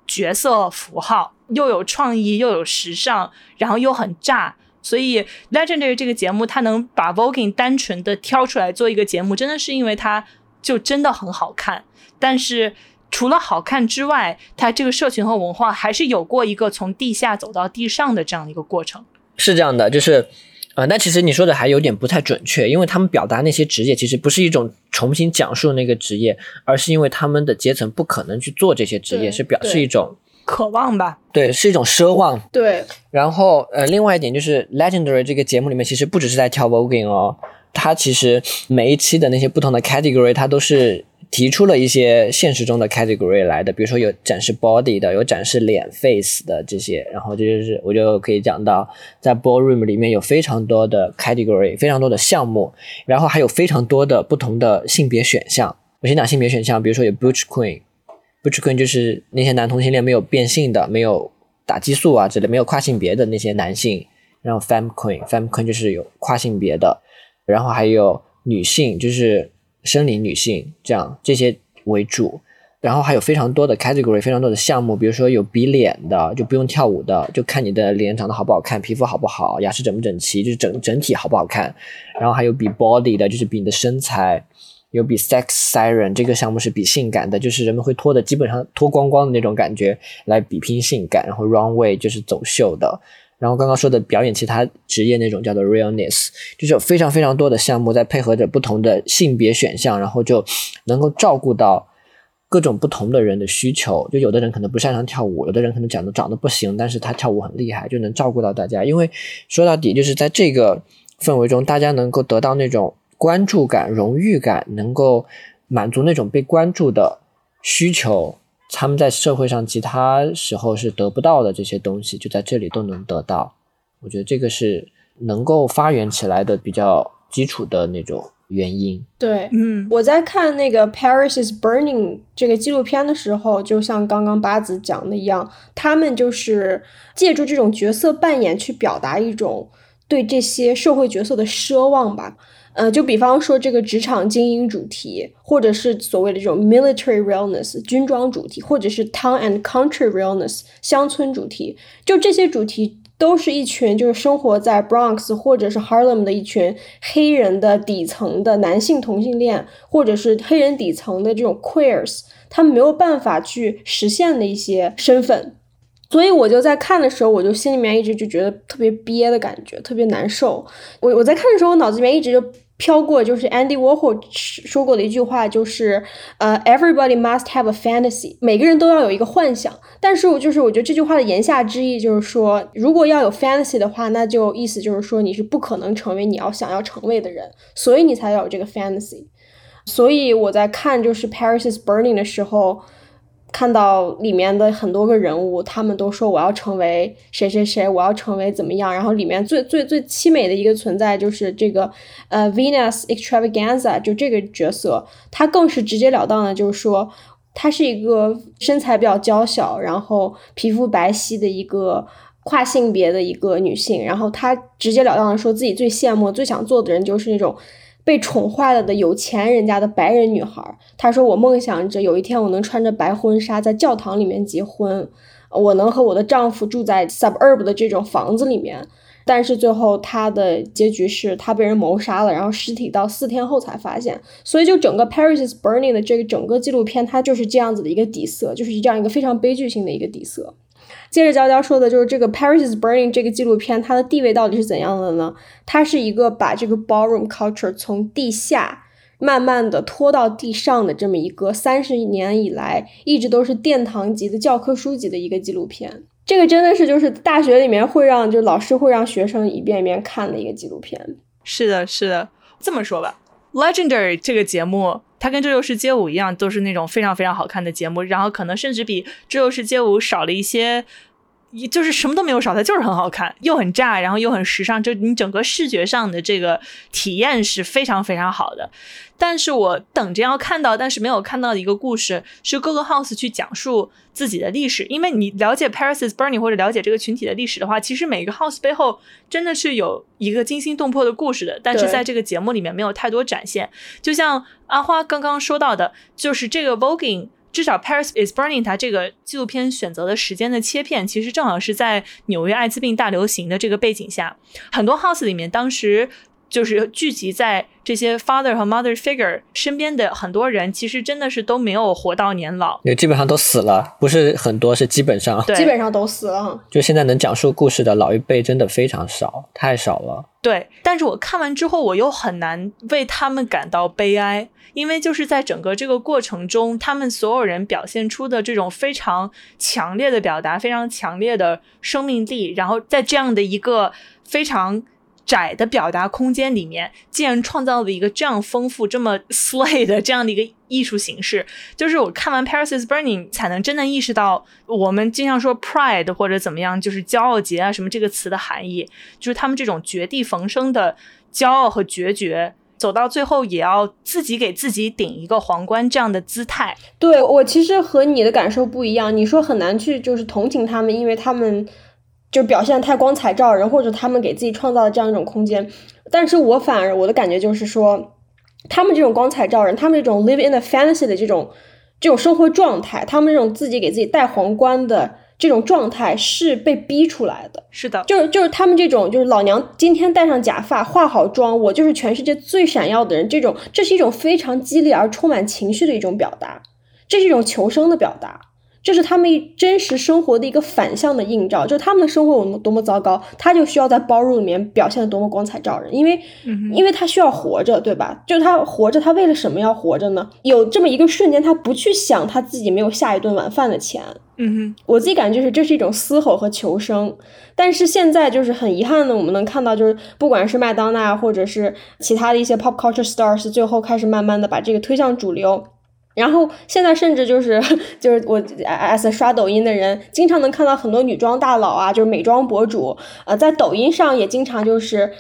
[SPEAKER 2] 角色符号，又有创意又有时尚，然后又很炸。所以 Legendary 这个节目，它能把 Voguing 单纯的挑出来做一个节目，真的是因为它就真的很好看。但是除了好看之外，它这个社群和文化还是有过一个从地下走到地上的这样的一个过程。
[SPEAKER 1] 是这样的，就是。啊，那其实你说的还有点不太准确，因为他们表达那些职业其实不是一种重新讲述那个职业，而是因为他们的阶层不可能去做这些职业，是表示一种
[SPEAKER 2] 渴望吧？
[SPEAKER 1] 对，是一种奢望。
[SPEAKER 3] 对。
[SPEAKER 1] 然后呃，另外一点就是《Legendary》这个节目里面其实不只是在跳 Voguing 哦，它其实每一期的那些不同的 category 它都是。提出了一些现实中的 category 来的，比如说有展示 body 的，有展示脸 face 的这些，然后这就是我就可以讲到，在 ballroom 里面有非常多的 category，非常多的项目，然后还有非常多的不同的性别选项。我先讲性别选项，比如说有 butch queen，butch Butch queen 就是那些男同性恋没有变性的，没有打激素啊之类，没有跨性别的那些男性，然后 fem queen，fem queen 就是有跨性别的，然后还有女性，就是。生理女性这样这些为主，然后还有非常多的 category，非常多的项目，比如说有比脸的，就不用跳舞的，就看你的脸长得好不好看，皮肤好不好，牙齿整不整齐，就是整整体好不好看。然后还有比 body 的，就是比你的身材。有比 sex siren 这个项目是比性感的，就是人们会脱的基本上脱光光的那种感觉来比拼性感。然后 runway 就是走秀的。然后刚刚说的表演其他职业那种叫做 realness，就是有非常非常多的项目在配合着不同的性别选项，然后就能够照顾到各种不同的人的需求。就有的人可能不擅长跳舞，有的人可能长得长得不行，但是他跳舞很厉害，就能照顾到大家。因为说到底就是在这个氛围中，大家能够得到那种关注感、荣誉感，能够满足那种被关注的需求。他们在社会上其他时候是得不到的这些东西，就在这里都能得到。我觉得这个是能够发源起来的比较基础的那种原因。
[SPEAKER 3] 对，嗯，我在看那个《Paris is Burning》这个纪录片的时候，就像刚刚八子讲的一样，他们就是借助这种角色扮演去表达一种对这些社会角色的奢望吧。呃，就比方说这个职场精英主题，或者是所谓的这种 military realness 军装主题，或者是 town and country realness 乡村主题，就这些主题都是一群就是生活在 Bronx 或者是 Harlem 的一群黑人的底层的男性同性恋，或者是黑人底层的这种 queers，他们没有办法去实现的一些身份。所以我就在看的时候，我就心里面一直就觉得特别憋的感觉，特别难受。我我在看的时候，我脑子里面一直就飘过，就是 Andy Warhol 说过的一句话，就是呃，Everybody must have a fantasy，每个人都要有一个幻想。但是我就是我觉得这句话的言下之意就是说，如果要有 fantasy 的话，那就意思就是说你是不可能成为你要想要成为的人，所以你才要有这个 fantasy。所以我在看就是 Paris is Burning 的时候。看到里面的很多个人物，他们都说我要成为谁谁谁，我要成为怎么样。然后里面最最最凄美的一个存在就是这个呃 Venus Extravaganza，就这个角色，她更是直截了当的，就是说她是一个身材比较娇小，然后皮肤白皙的一个跨性别的一个女性。然后她直截了当的说自己最羡慕、最想做的人就是那种被宠坏了的有钱人家的白人女孩。她说：“我梦想着有一天我能穿着白婚纱在教堂里面结婚，我能和我的丈夫住在 suburb 的这种房子里面。”但是最后她的结局是她被人谋杀了，然后尸体到四天后才发现。所以就整个 Paris is Burning 的这个整个纪录片，它就是这样子的一个底色，就是这样一个非常悲剧性的一个底色。接着娇娇说的就是这个 Paris is Burning 这个纪录片，它的地位到底是怎样的呢？它是一个把这个 ballroom culture 从地下慢慢的拖到地上的这么一个三十年以来一直都是殿堂级的教科书级的一个纪录片。这个真的是就是大学里面会让就老师会让学生一遍一遍看的一个纪录片。
[SPEAKER 2] 是的，是的。这么说吧，Legendary 这个节目，它跟《这就是街舞》一样，都是那种非常非常好看的节目，然后可能甚至比《这就是街舞》少了一些。就是什么都没有少，它就是很好看，又很炸，然后又很时尚，就你整个视觉上的这个体验是非常非常好的。但是我等着要看到，但是没有看到的一个故事是各个 house 去讲述自己的历史。因为你了解 Paris is Burning 或者了解这个群体的历史的话，其实每个 house 背后真的是有一个惊心动魄的故事的。但是在这个节目里面没有太多展现。就像阿花刚刚说到的，就是这个 Voguing。至少《Paris Is Burning》它这个纪录片选择的时间的切片，其实正好是在纽约艾滋病大流行的这个背景下，很多 house 里面当时就是聚集在这些 father 和 mother figure 身边的很多人，其实真的是都没有活到年老，
[SPEAKER 1] 也基本上都死了，不是很多，是基本上，
[SPEAKER 3] 基本上都死了。
[SPEAKER 1] 就现在能讲述故事的老一辈真的非常少，太少了。
[SPEAKER 2] 对，但是我看完之后，我又很难为他们感到悲哀。因为就是在整个这个过程中，他们所有人表现出的这种非常强烈的表达，非常强烈的生命力，然后在这样的一个非常窄的表达空间里面，竟然创造了一个这样丰富、这么 slay 的这样的一个艺术形式。就是我看完《Paris is Burning》，才能真的意识到，我们经常说 pride 或者怎么样，就是骄傲节啊什么这个词的含义，就是他们这种绝地逢生的骄傲和决绝。走到最后也要自己给自己顶一个皇冠，这样的姿态。
[SPEAKER 3] 对我其实和你的感受不一样。你说很难去就是同情他们，因为他们就表现太光彩照人，或者他们给自己创造了这样一种空间。但是我反而我的感觉就是说，他们这种光彩照人，他们这种 live in a fantasy 的这种这种生活状态，他们这种自己给自己戴皇冠的。这种状态是被逼出来的，
[SPEAKER 2] 是的，
[SPEAKER 3] 就是就是他们这种，就是老娘今天戴上假发，化好妆，我就是全世界最闪耀的人。这种，这是一种非常激烈而充满情绪的一种表达，这是一种求生的表达。这是他们真实生活的一个反向的映照，就是他们的生活有多么糟糕，他就需要在包容里面表现的多么光彩照人，因为，因为他需要活着，对吧？就是他活着，他为了什么要活着呢？有这么一个瞬间，他不去想他自己没有下一顿晚饭的钱。
[SPEAKER 2] 嗯哼，
[SPEAKER 3] 我自己感觉就是这是一种嘶吼和求生，但是现在就是很遗憾的，我们能看到就是不管是麦当娜或者是其他的一些 pop culture stars，最后开始慢慢的把这个推向主流。然后现在甚至就是 就是我 as 刷抖音的人，经常能看到很多女装大佬啊，就是美妆博主，呃，在抖音上也经常就是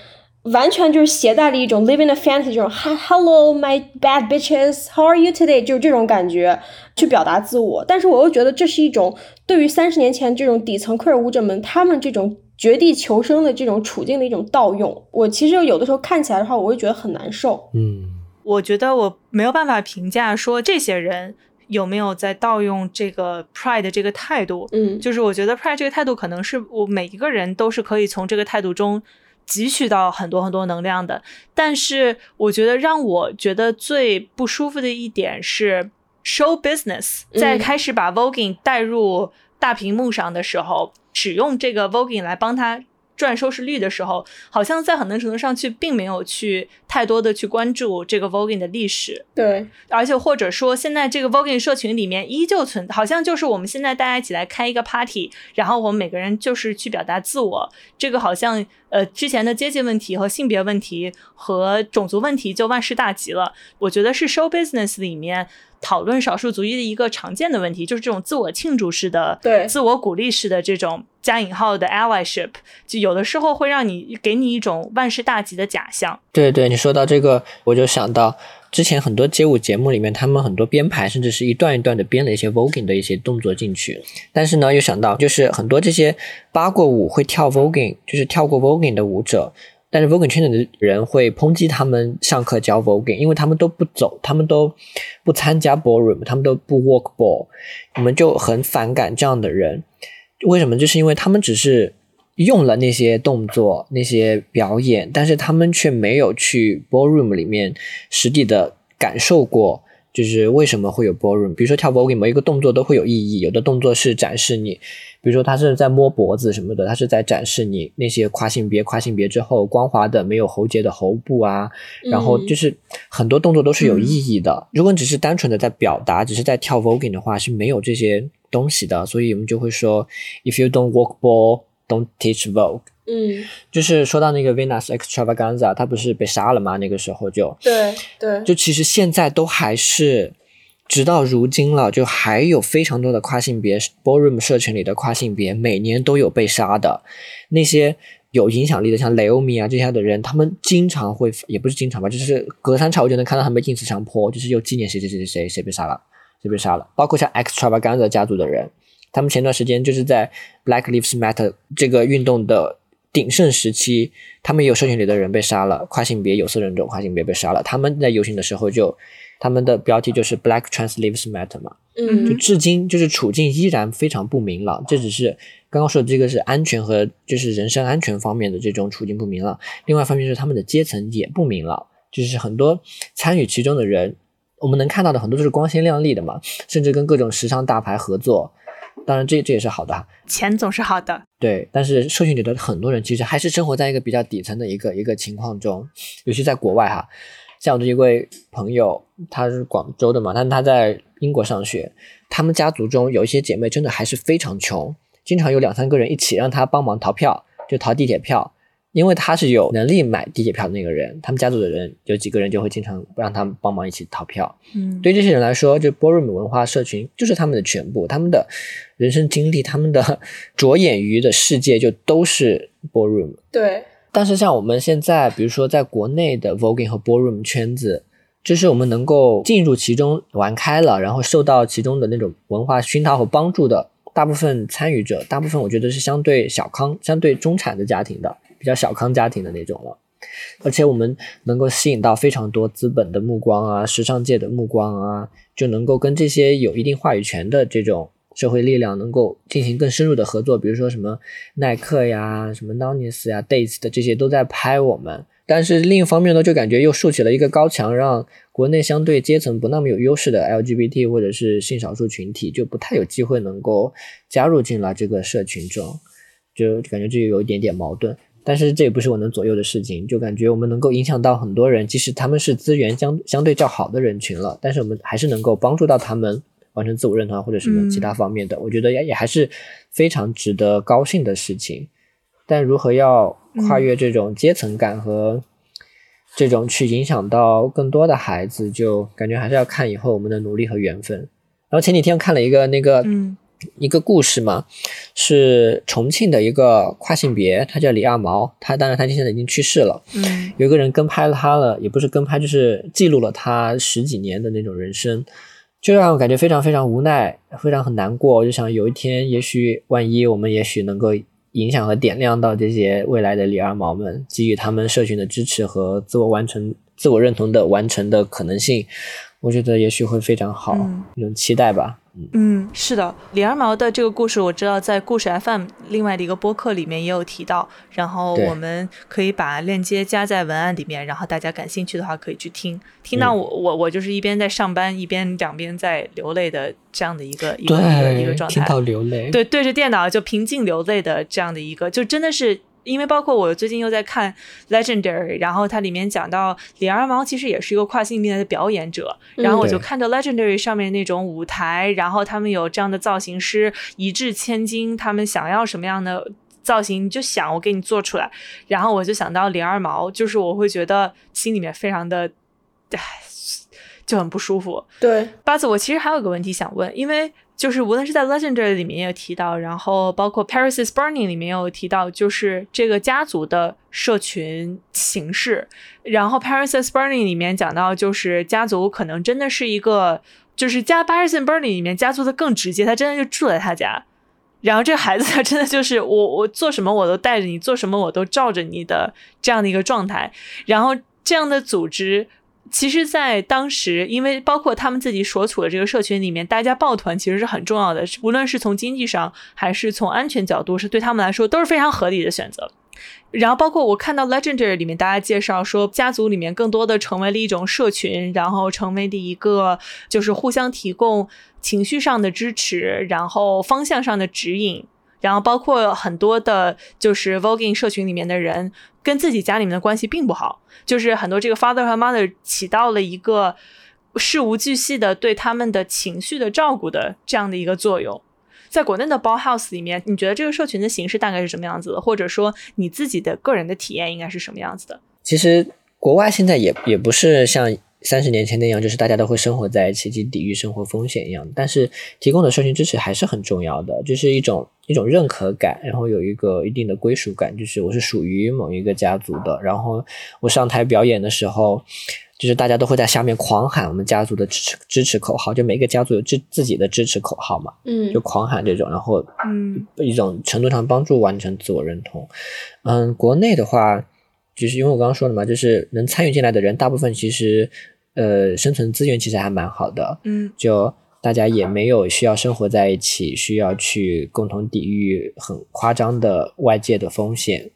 [SPEAKER 3] 完全就是携带了一种 living a fantasy 这种 hello my bad bitches how are you today 就是这种感觉去表达自我。但是我又觉得这是一种对于三十年前这种底层克尔舞者们他们这种绝地求生的这种处境的一种盗用。我其实有的时候看起来的话，我会觉得很难受。
[SPEAKER 1] 嗯。
[SPEAKER 2] 我觉得我没有办法评价说这些人有没有在盗用这个 pride 这个态度，
[SPEAKER 3] 嗯，
[SPEAKER 2] 就是我觉得 pride 这个态度可能是我每一个人都是可以从这个态度中汲取到很多很多能量的。但是我觉得让我觉得最不舒服的一点是 show business 在开始把 voguing 带入大屏幕上的时候，使用这个 voguing 来帮他。赚收视率的时候，好像在很多程度上去并没有去太多的去关注这个 Voguing 的历史。
[SPEAKER 3] 对，
[SPEAKER 2] 而且或者说现在这个 Voguing 社群里面依旧存，好像就是我们现在大家一起来开一个 party，然后我们每个人就是去表达自我。这个好像呃之前的阶级问题和性别问题和种族问题就万事大吉了。我觉得是 show business 里面。讨论少数族裔的一个常见的问题，就是这种自我庆祝式的、
[SPEAKER 3] 对
[SPEAKER 2] 自我鼓励式的这种加引号的 allyship，就有的时候会让你给你一种万事大吉的假象。
[SPEAKER 1] 对对，你说到这个，我就想到之前很多街舞节目里面，他们很多编排甚至是一段一段的编了一些 voguing 的一些动作进去，但是呢，又想到就是很多这些扒过舞会跳 voguing，就是跳过 voguing 的舞者。但是 voguing 圈子的人会抨击他们上课教 voguing，因为他们都不走，他们都不参加 ballroom，他们都不 walk ball，我们就很反感这样的人。为什么？就是因为他们只是用了那些动作、那些表演，但是他们却没有去 ballroom 里面实地的感受过。就是为什么会有 ballroom？比如说跳 voguing，每一个动作都会有意义。有的动作是展示你，比如说他是在摸脖子什么的，他是在展示你那些跨性别、跨性别之后光滑的、没有喉结的喉部啊。然后就是很多动作都是有意义的。如果你只是单纯的在表达，只是在跳 voguing 的话，是没有这些东西的。所以我们就会说，if you don't walk ball, don't teach vogue。
[SPEAKER 3] 嗯，
[SPEAKER 1] 就是说到那个 Venus Extravaganza，他不是被杀了吗？那个时候就。
[SPEAKER 3] 对对，
[SPEAKER 1] 就其实现在都还是，直到如今了，就还有非常多的跨性别 ballroom 社群里的跨性别，每年都有被杀的。那些有影响力的，像雷欧米啊这些的人，他们经常会，也不是经常吧，就是隔三差五就能看到他们 ins 上坡，就是又纪念谁谁谁谁谁谁被杀了，谁被杀了，包括像 Extravaganza 家族的人，他们前段时间就是在 Black Lives Matter 这个运动的。鼎盛时期，他们有社群里的人被杀了，跨性别有色人种跨性别被杀了。他们在游行的时候就，他们的标题就是 Black Trans Lives Matter 嘛，
[SPEAKER 3] 嗯，
[SPEAKER 1] 就至今就是处境依然非常不明朗。这只是刚刚说的这个是安全和就是人身安全方面的这种处境不明朗，另外一方面是他们的阶层也不明朗，就是很多参与其中的人，我们能看到的很多都是光鲜亮丽的嘛，甚至跟各种时尚大牌合作。当然，这这也是好的哈，
[SPEAKER 2] 钱总是好的。
[SPEAKER 1] 对，但是社群里的很多人其实还是生活在一个比较底层的一个一个情况中，尤其在国外哈。像我的一位朋友，他是广州的嘛，但他在英国上学，他们家族中有一些姐妹真的还是非常穷，经常有两三个人一起让他帮忙逃票，就逃地铁票。因为他是有能力买地铁票的那个人，他们家族的人有几个人就会经常让他们帮忙一起逃票。
[SPEAKER 2] 嗯，
[SPEAKER 1] 对这些人来说，就 ballroom 文化社群就是他们的全部，他们的人生经历，他们的 着眼于的世界就都是 ballroom。
[SPEAKER 3] 对。
[SPEAKER 1] 但是像我们现在，比如说在国内的 voguing 和 ballroom 圈子，就是我们能够进入其中玩开了，然后受到其中的那种文化熏陶和帮助的大部分参与者，大部分我觉得是相对小康、相对中产的家庭的。比较小康家庭的那种了，而且我们能够吸引到非常多资本的目光啊，时尚界的目光啊，就能够跟这些有一定话语权的这种社会力量能够进行更深入的合作。比如说什么耐克呀、什么 Nonis 呀、Dates 的这些都在拍我们，但是另一方面呢，就感觉又竖起了一个高墙，让国内相对阶层不那么有优势的 LGBT 或者是性少数群体就不太有机会能够加入进来这个社群中，就感觉这有一点点矛盾。但是这也不是我能左右的事情，就感觉我们能够影响到很多人，即使他们是资源相相对较好的人群了，但是我们还是能够帮助到他们完成自我认同或者什么其他方面的，我觉得也也还是非常值得高兴的事情。但如何要跨越这种阶层感和这种去影响到更多的孩子，就感觉还是要看以后我们的努力和缘分。然后前几天看了一个那个。一个故事嘛，是重庆的一个跨性别，他叫李二毛，他当然他现在已经去世了。
[SPEAKER 2] 嗯，
[SPEAKER 1] 有个人跟拍了他了，也不是跟拍，就是记录了他十几年的那种人生，就让我感觉非常非常无奈，非常很难过。我就想有一天，也许万一我们也许能够影响和点亮到这些未来的李二毛们，给予他们社群的支持和自我完成、自我认同的完成的可能性，我觉得也许会非常好，一种期待吧。
[SPEAKER 2] 嗯，是的，李二毛的这个故事我知道，在故事 FM 另外的一个播客里面也有提到，然后我们可以把链接加在文案里面，然后大家感兴趣的话可以去听。听到我我我就是一边在上班，一边两边在流泪的这样的一个一个一个状态，
[SPEAKER 1] 听到流泪，
[SPEAKER 2] 对，对着电脑就平静流泪的这样的一个，就真的是。因为包括我最近又在看《Legendary》，然后它里面讲到李二毛其实也是一个跨性别的表演者，然后我就看着《Legendary》上面那种舞台，然后他们有这样的造型师一掷千金，他们想要什么样的造型，你就想我给你做出来，然后我就想到李二毛，就是我会觉得心里面非常的，唉，就很不舒服。
[SPEAKER 3] 对，
[SPEAKER 2] 八子，我其实还有个问题想问，因为。就是无论是在《Legendary》里面也有提到，然后包括《Paris is Burning》里面也有提到，就是这个家族的社群形式。然后《Paris is Burning》里面讲到，就是家族可能真的是一个，就是家《Paris is Burning》里面家族的更直接，他真的就住在他家，然后这个孩子 他真的就是我我做什么我都带着你，做什么我都罩着你的这样的一个状态。然后这样的组织，其实，在当时，因为包括他们自己所处的这个社群里面，大家抱团其实是很重要的，无论是从经济上还是从安全角度，是对他们来说都是非常合理的选择。然后包括我看到 Legendary 里面大家介绍说，家族里面更多的成为了一种社群，然后成为了一个就是互相提供情绪上的支持，然后方向上的指引，然后包括很多的就是 Voguing 社群里面的人跟自己家里面的关系并不好，就是很多这个 father 和 mother 起到了一个事无巨细的对他们的情绪的照顾的这样的一个作用。在国内的 Bauhaus 里面，你觉得这个社群的形式大概是什么样子的？或者说你自己的个人的体验应该是什么样子的？
[SPEAKER 1] 其实国外现在也也不是像三十年前那样，就是大家都会生活在一起，去抵御生活风险一样。但是提供的社群支持还是很重要的，就是一种一种认可感，然后有一个一定的归属感，就是我是属于某一个家族的。然后我上台表演的时候。就是大家都会在下面狂喊我们家族的支持支持口号，就每个家族有自自己的支持口号嘛，
[SPEAKER 3] 嗯，
[SPEAKER 1] 就狂喊这种，然后
[SPEAKER 2] 嗯，
[SPEAKER 1] 一种程度上帮助完成自我认同。嗯，国内的话，就是因为我刚刚说了嘛，就是能参与进来的人，大部分其实呃生存资源其实还蛮好的，
[SPEAKER 2] 嗯，
[SPEAKER 1] 就大家也没有需要生活在一起，需要去共同抵御很夸张的外界的风险。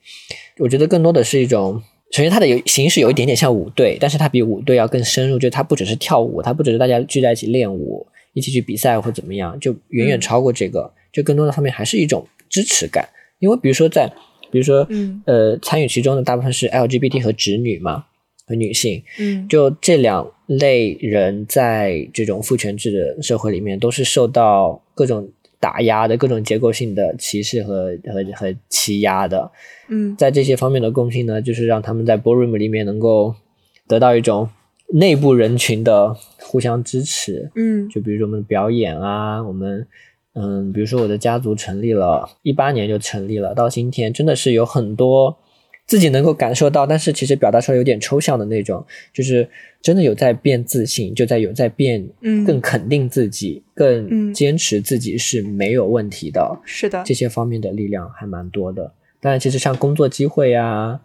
[SPEAKER 1] 我觉得更多的是一种。首先，它的有形式有一点点像舞队，但是它比舞队要更深入。就它不只是跳舞，它不只是大家聚在一起练舞，一起去比赛或怎么样，就远远超过这个。就更多的方面还是一种支持感。因为比如说在，比如说，
[SPEAKER 2] 嗯，
[SPEAKER 1] 呃，参与其中的大部分是 LGBT 和直女嘛，和女性。
[SPEAKER 2] 嗯，
[SPEAKER 1] 就这两类人在这种父权制的社会里面，都是受到各种。打压的各种结构性的歧视和和和欺压的，
[SPEAKER 2] 嗯，
[SPEAKER 1] 在这些方面的共性呢，就是让他们在 ballroom 里面能够得到一种内部人群的互相支持，
[SPEAKER 2] 嗯，
[SPEAKER 1] 就比如说我们表演啊，我们嗯，比如说我的家族成立了一八年就成立了，到今天真的是有很多。自己能够感受到，但是其实表达出来有点抽象的那种，就是真的有在变自信，就在有在变，
[SPEAKER 2] 嗯，
[SPEAKER 1] 更肯定自己，更坚持自己是没有问题的，
[SPEAKER 2] 是的，
[SPEAKER 1] 这些方面的力量还蛮多的。当然，其实像工作机会啊，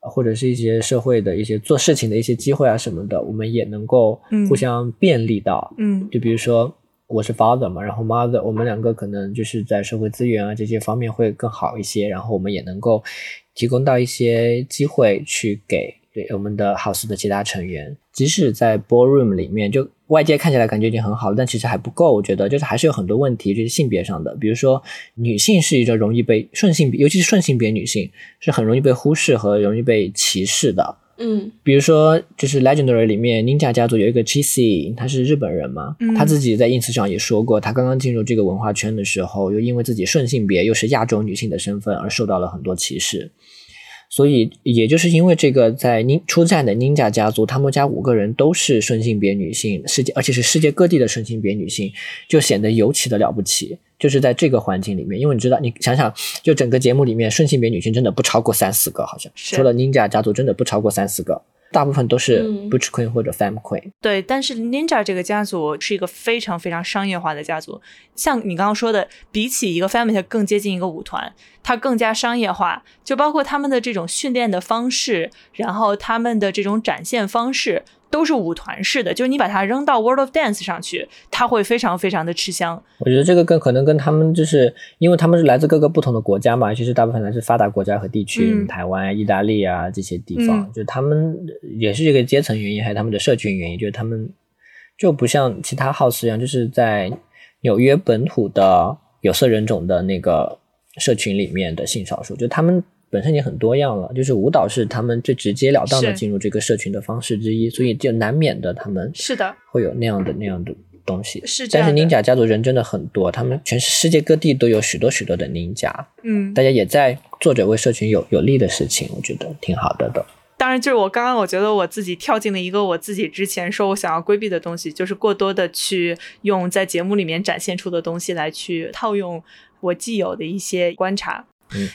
[SPEAKER 1] 或者是一些社会的一些做事情的一些机会啊什么的，我们也能够互相便利到，
[SPEAKER 2] 嗯，
[SPEAKER 1] 就比如说我是 father 嘛，然后 mother，我们两个可能就是在社会资源啊这些方面会更好一些，然后我们也能够。提供到一些机会去给对我们的 house 的其他成员，即使在 ballroom 里面，就外界看起来感觉已经很好了，但其实还不够。我觉得就是还是有很多问题，就是性别上的，比如说女性是一个容易被顺性别，尤其是顺性别女性是很容易被忽视和容易被歧视的。
[SPEAKER 3] 嗯，
[SPEAKER 1] 比如说就是 Legendary 里面 Ninja 家族有一个 Chisi，他是日本人嘛，他自己在 ins 上也说过，他刚刚进入这个文化圈的时候，又因为自己顺性别又是亚洲女性的身份而受到了很多歧视。所以，也就是因为这个，在宁出战的宁家家族，他们家五个人都是顺性别女性，世界而且是世界各地的顺性别女性，就显得尤其的了不起。就是在这个环境里面，因为你知道，你想想，就整个节目里面，顺性别女性真的不超过三四个，好像除了 Ninja 家族，真的不超过三四个。大部分都是 butch queen 或者 fam queen。
[SPEAKER 2] 对，但是 Ninja 这个家族是一个非常非常商业化的家族，像你刚刚说的，比起一个 family 更接近一个舞团，它更加商业化，就包括他们的这种训练的方式，然后他们的这种展现方式。都是舞团式的，就是你把它扔到 World of Dance 上去，它会非常非常的吃香。
[SPEAKER 1] 我觉得这个更可能跟他们就是，因为他们是来自各个不同的国家嘛，其实大部分来自发达国家和地区，台湾、意大利啊这些地方，就他们也是这个阶层原因，还有他们的社群原因，就是他们就不像其他 house 一样，就是在纽约本土的有色人种的那个社群里面的性少数，就他们。本身已经很多样了，就是舞蹈是他们最直截了当的进入这个社群的方式之一，所以就难免的他们
[SPEAKER 2] 是的
[SPEAKER 1] 会有那样的那样的东西。
[SPEAKER 2] 是，
[SPEAKER 1] 但是宁甲家族人真的很多，他们全世界各地都有许多许多的宁甲，
[SPEAKER 2] 嗯，
[SPEAKER 1] 大家也在做着为社群有有利的事情，我觉得挺好的的。
[SPEAKER 2] 当然，就是我刚刚我觉得我自己跳进了一个我自己之前说我想要规避的东西，就是过多的去用在节目里面展现出的东西来去套用我既有的一些观察。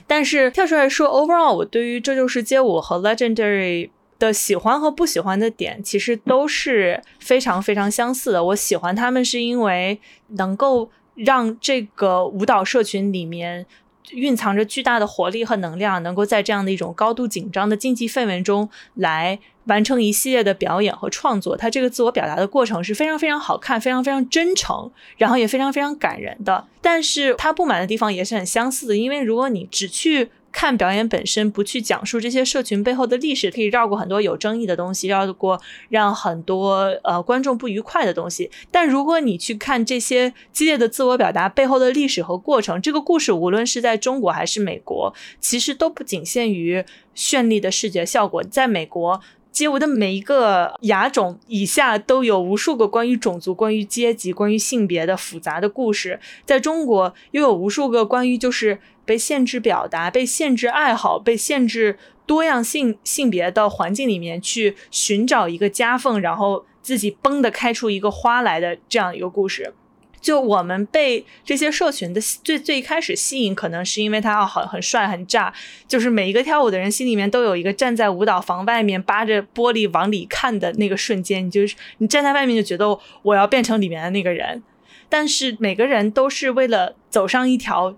[SPEAKER 2] 但是跳出来说，overall，我对于这就是街舞和 Legendary 的喜欢和不喜欢的点，其实都是非常非常相似的。我喜欢他们是因为能够让这个舞蹈社群里面蕴藏着巨大的活力和能量，能够在这样的一种高度紧张的竞技氛围中来完成一系列的表演和创作。他这个自我表达的过程是非常非常好看、非常非常真诚，然后也非常非常感人的。但是他不满的地方也是很相似的，因为如果你只去看表演本身，不去讲述这些社群背后的历史，可以绕过很多有争议的东西，绕过让很多呃观众不愉快的东西。但如果你去看这些激烈的自我表达背后的历史和过程，这个故事无论是在中国还是美国，其实都不仅限于绚丽的视觉效果。在美国，街舞的每一个亚种以下都有无数个关于种族、关于阶级、关于性别的复杂的故事。在中国，又有无数个关于就是。被限制表达、被限制爱好、被限制多样性性别的环境里面去寻找一个夹缝，然后自己崩的开出一个花来的这样一个故事。就我们被这些社群的最最开始吸引，可能是因为他很很帅很炸，就是每一个跳舞的人心里面都有一个站在舞蹈房外面扒着玻璃往里看的那个瞬间，你就是你站在外面就觉得我要变成里面的那个人。但是每个人都是为了走上一条。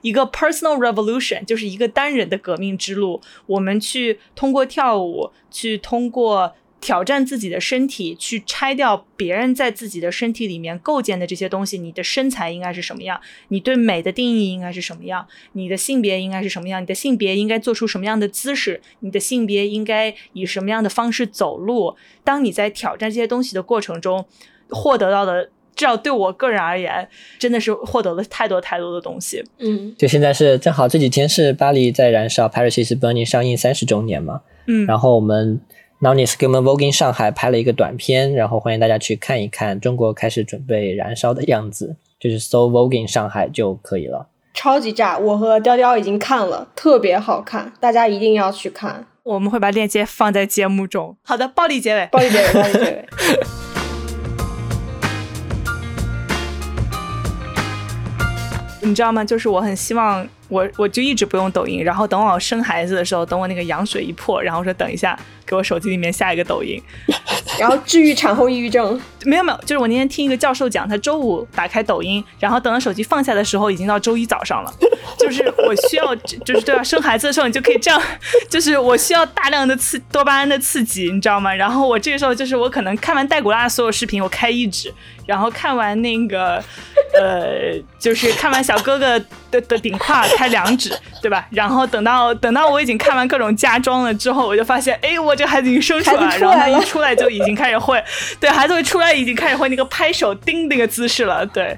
[SPEAKER 2] 一个 personal revolution 就是一个单人的革命之路。我们去通过跳舞，去通过挑战自己的身体，去拆掉别人在自己的身体里面构建的这些东西。你的身材应该是什么样？你对美的定义应该是什么样？你的性别应该是什么样？你的性别应该做出什么样的姿势？你的性别应该以什么样的方式走路？当你在挑战这些东西的过程中，获得到的。至少对我个人而言，真的是获得了太多太多的东西。
[SPEAKER 3] 嗯，
[SPEAKER 1] 就现在是正好这几天是巴黎在燃烧，Paris is Burning 上映三十周年嘛。
[SPEAKER 2] 嗯，
[SPEAKER 1] 然后我们 n o n i s 给我们 Voguing 上海拍了一个短片，然后欢迎大家去看一看中国开始准备燃烧的样子，就是搜 Voguing 上海就可以了。
[SPEAKER 3] 超级炸！我和雕雕已经看了，特别好看，大家一定要去看。
[SPEAKER 2] 我们会把链接放在节目中。好的，暴力结尾，
[SPEAKER 3] 暴力结尾，暴力结尾。
[SPEAKER 2] 你知道吗？就是我很希望我我就一直不用抖音，然后等我生孩子的时候，等我那个羊水一破，然后说等一下给我手机里面下一个抖音，
[SPEAKER 3] 然后治愈产后抑郁症。
[SPEAKER 2] 没有没有，就是我那天听一个教授讲，他周五打开抖音，然后等到手机放下的时候，已经到周一早上了。就是我需要，就是对吧？生孩子的时候你就可以这样，就是我需要大量的刺多巴胺的刺激，你知道吗？然后我这个时候就是我可能看完戴古拉的所有视频，我开一指。然后看完那个，呃，就是看完小哥哥的的顶胯开两指，对吧？然后等到等到我已经看完各种家装了之后，我就发现，哎，我这孩子已经生出来了，然后他一出来就已经开始会，对，孩子会出来已经开始会那个拍手叮那个姿势了，对，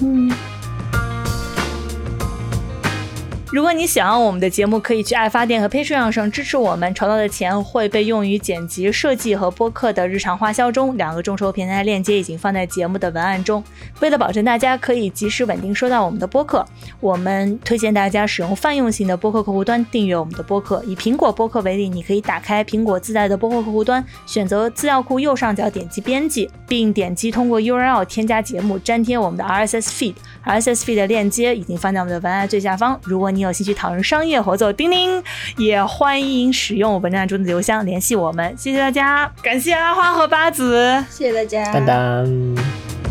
[SPEAKER 2] 嗯。如果你喜欢我们的节目，可以去爱发电和 Patreon 上支持我们，筹到的钱会被用于剪辑、设计和播客的日常花销中。两个众筹平台的链接已经放在节目的文案中。为了保证大家可以及时稳定收到我们的播客，我们推荐大家使用泛用型的播客客户端订阅我们的播客。以苹果播客为例，你可以打开苹果自带的播客客户端，选择资料库右上角点击编辑，并点击通过 URL 添加节目，粘贴我们的 RSS feed。RSS feed 的链接已经放在我们的文案最下方。如果你你有兴趣讨论商业合作，叮叮，也欢迎使用文章中的邮箱联系我们。谢谢大家，感谢阿花和八子，
[SPEAKER 3] 谢谢大家，
[SPEAKER 1] 当当。